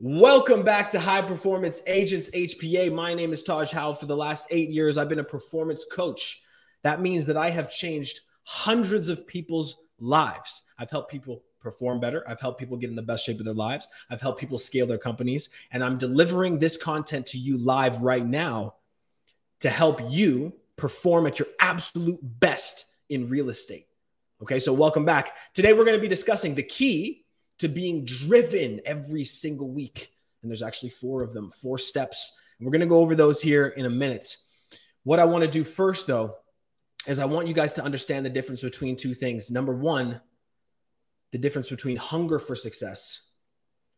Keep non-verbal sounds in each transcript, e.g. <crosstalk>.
Welcome back to High Performance Agents HPA. My name is Taj Howell. For the last eight years, I've been a performance coach. That means that I have changed hundreds of people's lives. I've helped people perform better. I've helped people get in the best shape of their lives. I've helped people scale their companies. And I'm delivering this content to you live right now to help you perform at your absolute best in real estate. Okay, so welcome back. Today, we're going to be discussing the key to being driven every single week. And there's actually four of them, four steps. And we're going to go over those here in a minute. What I want to do first, though, is I want you guys to understand the difference between two things. Number one, the difference between hunger for success.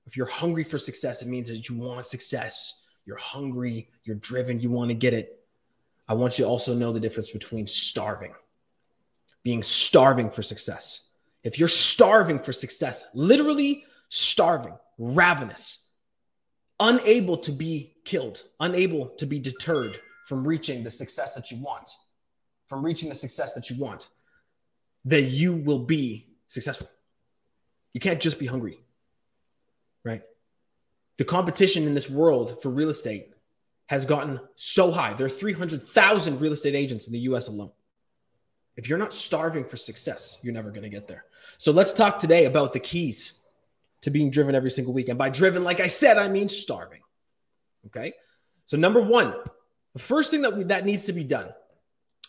If you're hungry for success, it means that you want success. You're hungry, you're driven, you want to get it. I want you to also know the difference between starving, being starving for success if you're starving for success, literally starving, ravenous, unable to be killed, unable to be deterred from reaching the success that you want, from reaching the success that you want, then you will be successful. You can't just be hungry, right? The competition in this world for real estate has gotten so high. There are 300,000 real estate agents in the US alone. If you're not starving for success, you're never going to get there. So let's talk today about the keys to being driven every single week. And by driven, like I said, I mean starving. Okay. So number one, the first thing that we, that needs to be done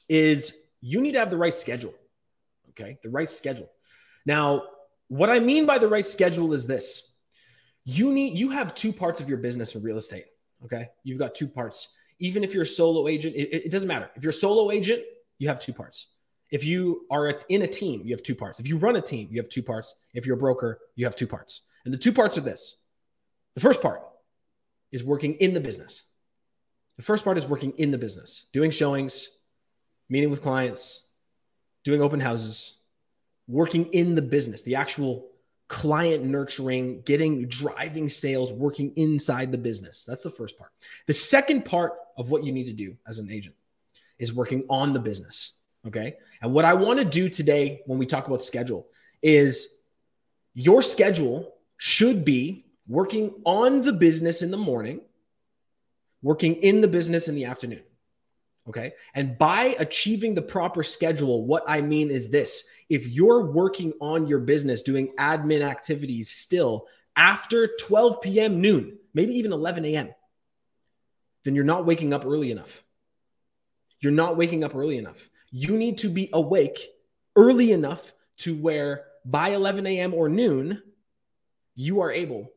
is you need to have the right schedule. Okay. The right schedule. Now, what I mean by the right schedule is this. You need you have two parts of your business in real estate. Okay. You've got two parts. Even if you're a solo agent, it, it doesn't matter. If you're a solo agent, you have two parts. If you are in a team, you have two parts. If you run a team, you have two parts. If you're a broker, you have two parts. And the two parts are this the first part is working in the business. The first part is working in the business, doing showings, meeting with clients, doing open houses, working in the business, the actual client nurturing, getting driving sales, working inside the business. That's the first part. The second part of what you need to do as an agent is working on the business. Okay. And what I want to do today when we talk about schedule is your schedule should be working on the business in the morning, working in the business in the afternoon. Okay. And by achieving the proper schedule, what I mean is this if you're working on your business, doing admin activities still after 12 p.m., noon, maybe even 11 a.m., then you're not waking up early enough. You're not waking up early enough you need to be awake early enough to where by 11 a.m. or noon, you are able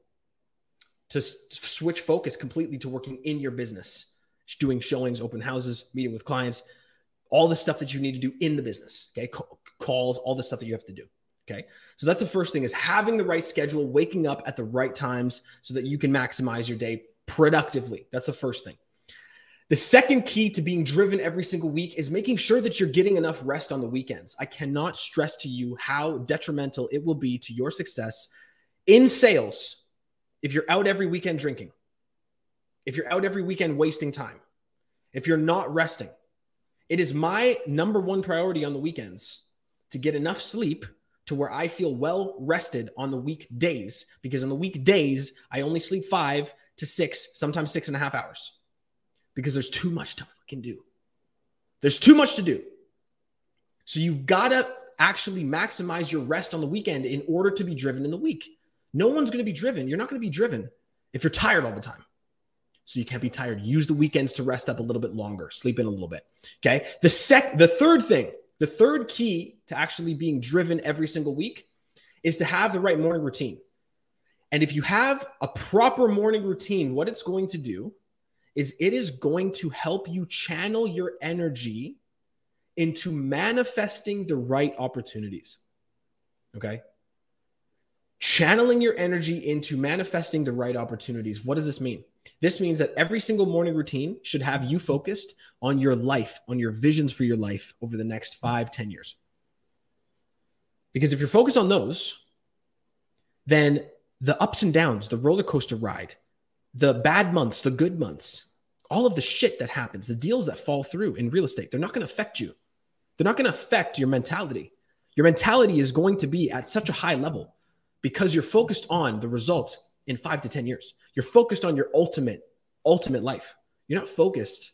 to switch focus completely to working in your business, doing showings, open houses, meeting with clients, all the stuff that you need to do in the business. Okay. calls, all the stuff that you have to do. Okay. So that's the first thing is having the right schedule, waking up at the right times so that you can maximize your day productively. That's the first thing. The second key to being driven every single week is making sure that you're getting enough rest on the weekends. I cannot stress to you how detrimental it will be to your success in sales if you're out every weekend drinking, if you're out every weekend wasting time, if you're not resting. It is my number one priority on the weekends to get enough sleep to where I feel well rested on the weekdays because on the weekdays, I only sleep five to six, sometimes six and a half hours because there's too much to fucking do. There's too much to do. So you've got to actually maximize your rest on the weekend in order to be driven in the week. No one's going to be driven. You're not going to be driven if you're tired all the time. So you can't be tired. Use the weekends to rest up a little bit longer, sleep in a little bit. Okay? The sec the third thing, the third key to actually being driven every single week is to have the right morning routine. And if you have a proper morning routine, what it's going to do is it is going to help you channel your energy into manifesting the right opportunities. Okay? Channeling your energy into manifesting the right opportunities. What does this mean? This means that every single morning routine should have you focused on your life, on your visions for your life over the next five, ten years. Because if you're focused on those, then the ups and downs, the roller coaster ride, the bad months, the good months, all of the shit that happens, the deals that fall through in real estate, they're not going to affect you. They're not going to affect your mentality. Your mentality is going to be at such a high level because you're focused on the results in five to 10 years. You're focused on your ultimate, ultimate life. You're not focused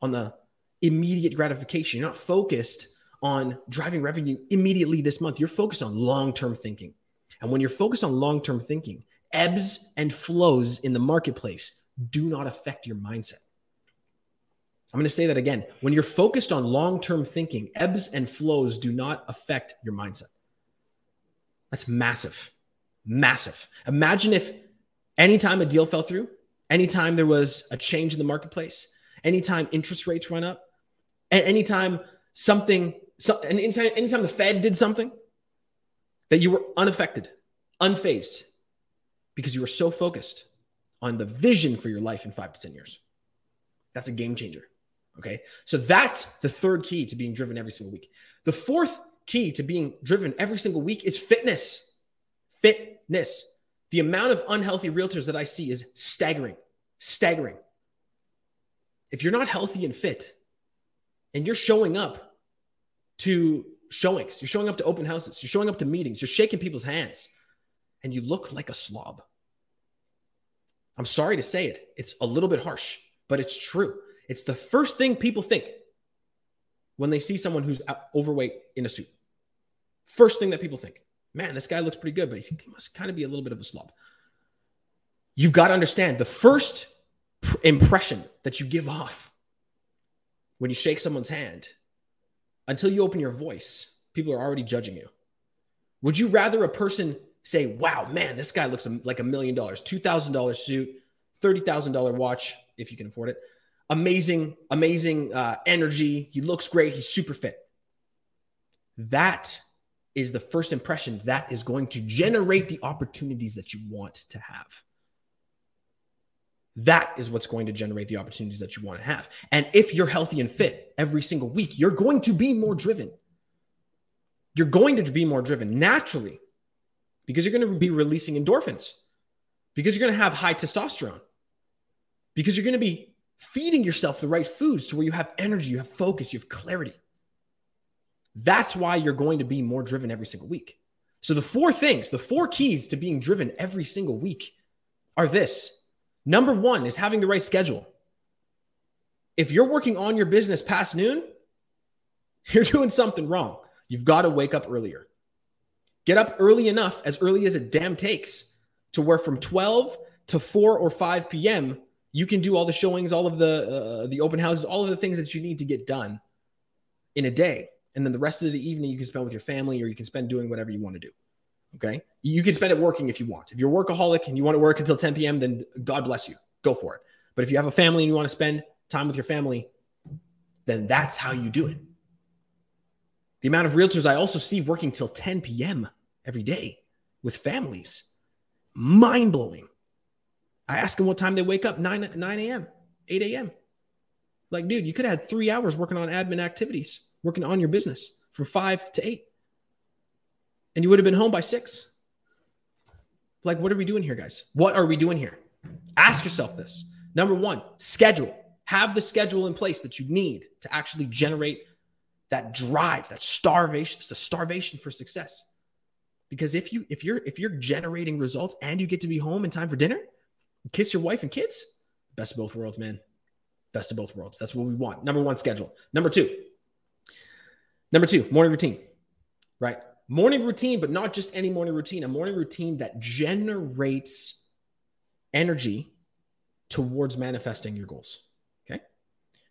on the immediate gratification. You're not focused on driving revenue immediately this month. You're focused on long term thinking. And when you're focused on long term thinking, ebbs and flows in the marketplace do not affect your mindset. I'm going to say that again. When you're focused on long term thinking, ebbs and flows do not affect your mindset. That's massive. Massive. Imagine if anytime a deal fell through, anytime there was a change in the marketplace, anytime interest rates went up, anytime something, so, anytime, anytime the Fed did something, that you were unaffected, unfazed, because you were so focused on the vision for your life in five to 10 years. That's a game changer. Okay. So that's the third key to being driven every single week. The fourth key to being driven every single week is fitness. Fitness. The amount of unhealthy realtors that I see is staggering. Staggering. If you're not healthy and fit and you're showing up to showings, you're showing up to open houses, you're showing up to meetings, you're shaking people's hands, and you look like a slob. I'm sorry to say it. It's a little bit harsh, but it's true. It's the first thing people think when they see someone who's overweight in a suit. First thing that people think, man, this guy looks pretty good, but he must kind of be a little bit of a slob. You've got to understand the first impression that you give off when you shake someone's hand until you open your voice, people are already judging you. Would you rather a person say, wow, man, this guy looks like a million dollars, $2,000 suit, $30,000 watch, if you can afford it, amazing, amazing uh, energy. He looks great. He's super fit. That is the first impression that is going to generate the opportunities that you want to have. That is what's going to generate the opportunities that you want to have. And if you're healthy and fit every single week, you're going to be more driven. You're going to be more driven naturally because you're going to be releasing endorphins, because you're going to have high testosterone, because you're going to be feeding yourself the right foods to where you have energy, you have focus, you have clarity. That's why you're going to be more driven every single week. So, the four things, the four keys to being driven every single week are this number one is having the right schedule. If you're working on your business past noon, <laughs> you're doing something wrong. You've got to wake up earlier. Get up early enough, as early as it damn takes, to where from 12 to 4 or 5 p.m., you can do all the showings, all of the uh, the open houses, all of the things that you need to get done in a day. And then the rest of the evening you can spend with your family or you can spend doing whatever you want to do. Okay. You can spend it working if you want. If you're workaholic and you want to work until 10 p.m., then God bless you. Go for it. But if you have a family and you want to spend time with your family, then that's how you do it. The amount of realtors I also see working till 10 p.m. every day with families, mind blowing. I ask them what time they wake up 9, 9 a.m., 8 a.m. Like, dude, you could have had three hours working on admin activities, working on your business from five to eight. And you would have been home by six. Like, what are we doing here, guys? What are we doing here? Ask yourself this. Number one, schedule. Have the schedule in place that you need to actually generate that drive, that starvation. It's the starvation for success. Because if you if you're if you're generating results and you get to be home in time for dinner, kiss your wife and kids. Best of both worlds, man. Best of both worlds. That's what we want. Number one, schedule. Number two, number two, morning routine, right? Morning routine, but not just any morning routine, a morning routine that generates energy towards manifesting your goals. Okay.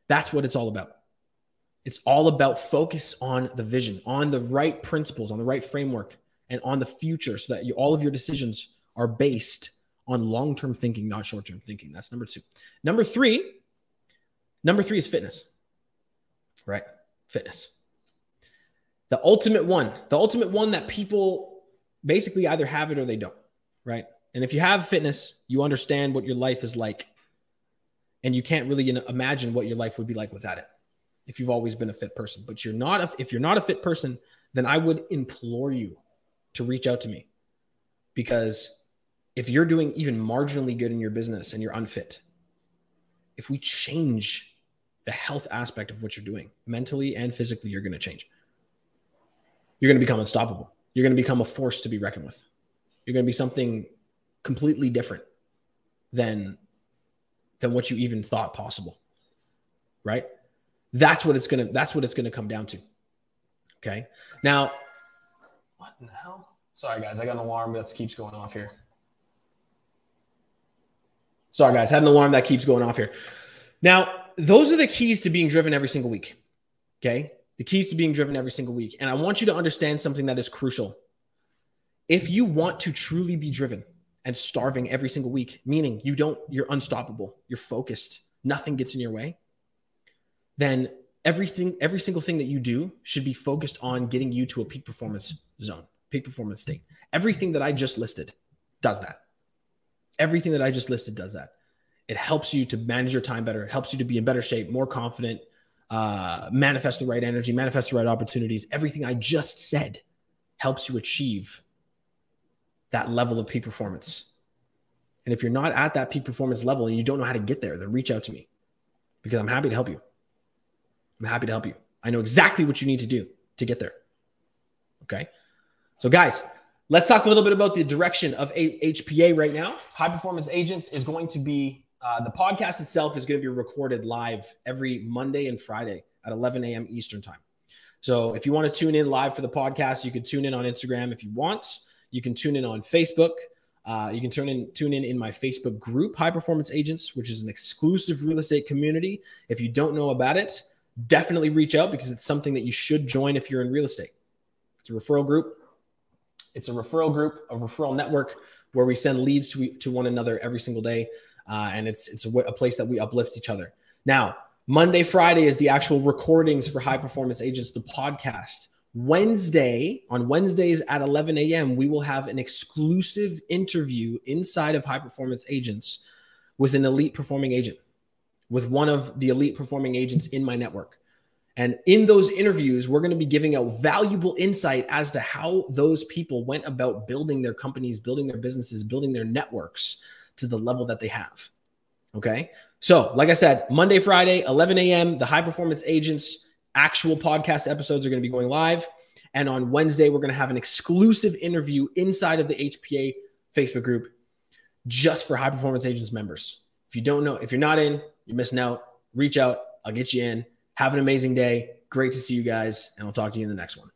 That's what it's all about. It's all about focus on the vision, on the right principles, on the right framework, and on the future so that you, all of your decisions are based on long term thinking, not short term thinking. That's number two. Number three, number three is fitness, right? Fitness. The ultimate one, the ultimate one that people basically either have it or they don't, right? And if you have fitness, you understand what your life is like. And you can't really imagine what your life would be like without it if you've always been a fit person. But you're not a, if you're not a fit person, then I would implore you to reach out to me because if you're doing even marginally good in your business and you're unfit, if we change the health aspect of what you're doing mentally and physically, you're going to change. You're going to become unstoppable. You're going to become a force to be reckoned with. You're going to be something completely different than than what you even thought possible. Right? That's what it's gonna that's what it's gonna come down to. Okay. Now, what in the hell? Sorry guys, I got an alarm that keeps going off here. Sorry guys, I had an alarm that keeps going off here. Now, those are the keys to being driven every single week. Okay. The keys to being driven every single week. And I want you to understand something that is crucial. If you want to truly be driven and starving every single week, meaning you don't, you're unstoppable, you're focused, nothing gets in your way, then everything, every single thing that you do should be focused on getting you to a peak performance zone, peak performance state. Everything that I just listed does that. Everything that I just listed does that. It helps you to manage your time better. It helps you to be in better shape, more confident, uh, manifest the right energy, manifest the right opportunities. Everything I just said helps you achieve that level of peak performance. And if you're not at that peak performance level and you don't know how to get there, then reach out to me because I'm happy to help you. I'm happy to help you. I know exactly what you need to do to get there. Okay. So, guys, let's talk a little bit about the direction of HPA right now. High Performance Agents is going to be uh, the podcast itself is going to be recorded live every Monday and Friday at 11 a.m. Eastern time. So if you want to tune in live for the podcast, you can tune in on Instagram if you want. You can tune in on Facebook. Uh, you can tune in tune in in my Facebook group, High Performance Agents, which is an exclusive real estate community. If you don't know about it, definitely reach out because it's something that you should join if you're in real estate. It's a referral group. It's a referral group, a referral network where we send leads to, to one another every single day uh, and it's it's a, a place that we uplift each other. Now, Monday, Friday is the actual recordings for High Performance Agents, the podcast. Wednesday, on Wednesdays at 11 a.m., we will have an exclusive interview inside of High Performance Agents with an elite performing agent, with one of the elite performing agents in my network. And in those interviews, we're going to be giving out valuable insight as to how those people went about building their companies, building their businesses, building their networks to the level that they have. Okay. So, like I said, Monday, Friday, 11 a.m., the high performance agents actual podcast episodes are going to be going live. And on Wednesday, we're going to have an exclusive interview inside of the HPA Facebook group just for high performance agents members. If you don't know, if you're not in, you're missing out. Reach out. I'll get you in. Have an amazing day. Great to see you guys. And I'll talk to you in the next one.